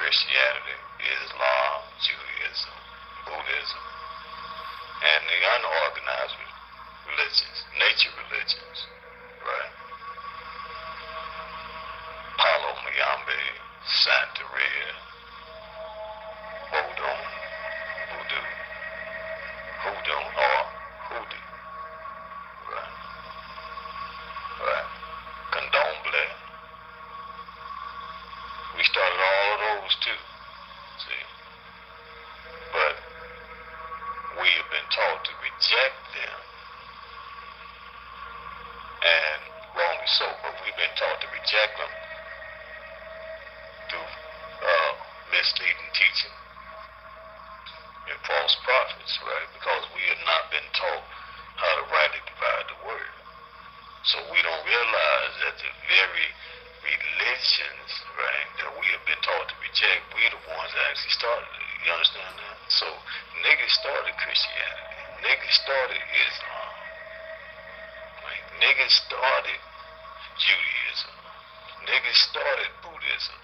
Christianity, Islam, Judaism, Buddhism, and the unorganized religions, nature religions, right? Palo Mayombe, Santeria, Vodun, Voodoo, Hoodoo, or Hoodoo, right? Right? Candomblé. We started all of those too, see? But we have been taught to reject them. And wrongly so, but we've been taught to reject them through uh, misleading teaching and false prophets, right? Because we have not been taught how to rightly divide the word. So we don't realize that the very religions, right, that we have been taught to reject, we're the ones that actually started it. You understand that? So niggas started Christianity. Niggas started Islam. Like niggas started Judaism. Niggas started Buddhism.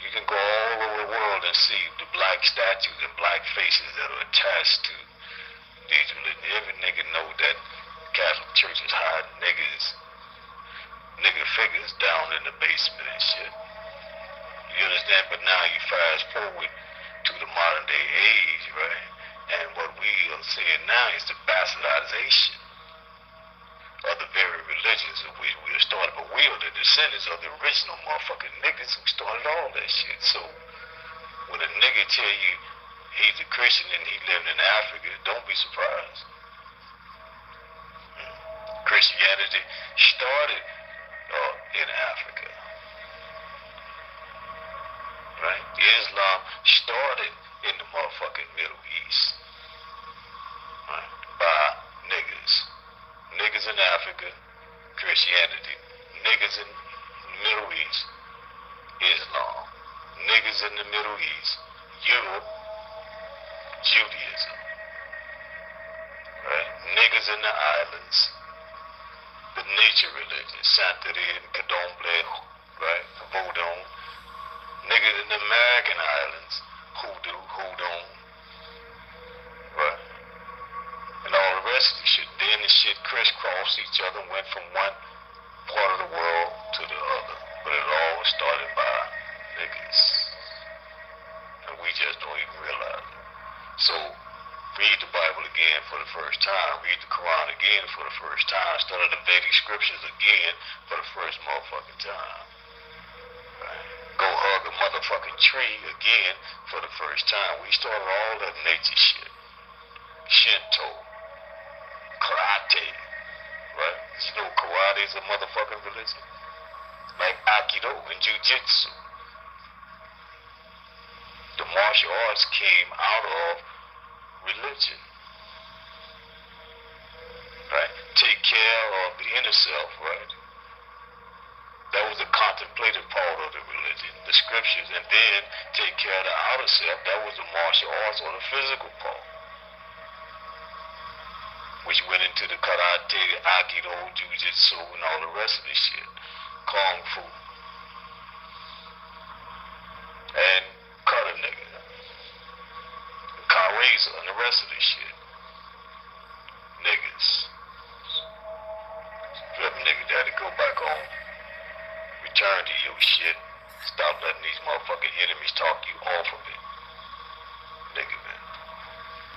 You can go all over the world and see the black statues and black faces that are attached to these religions. Every nigga know that Catholic Church is hiding niggas, nigga figures down in the basement and shit. You understand? But now you fast forward to the modern day age, right? And what we are seeing now is the bastardization of the very religions of which we have started. But we are the descendants of the original motherfucking niggas who started all that shit. So when a nigga tell you he's a Christian and he lived in Africa, don't be surprised. Christianity started uh, in Africa. Right? Islam started motherfucking Middle East. Right? By niggas. Niggas in Africa, Christianity. Niggas in the Middle East, Islam. Niggas in the Middle East, Europe, Judaism. Right? Niggas in the islands, the nature religion, Santeria and Candomblé, right? Vodun. Niggas in the American islands, Hoodoo, Hoodoo, right? And all the rest of the shit. Then the shit crisscrossed each other, went from one part of the world to the other. But it all was started by niggas. And we just don't even realize it. So read the Bible again for the first time, read the Quran again for the first time, study the Vedic scriptures again for the first motherfucking time. Motherfucking tree again for the first time. We started all that nature shit. Shinto, karate, right? You know karate is a motherfucking religion. Like Aikido and Jiu-Jitsu. The martial arts came out of religion. Right? Take care of the inner self, right? That was the contemplative part of the religion, the scriptures, and then take care of the outer self. That was the martial arts or the physical part, which went into the karate, aikido, jujitsu, and all the rest of this shit, kung fu, and cut a nigga, car and the rest of this shit. Niggas. A nigga to go back home return to your shit. Stop letting these motherfucking enemies talk you off of it. Nigga, man.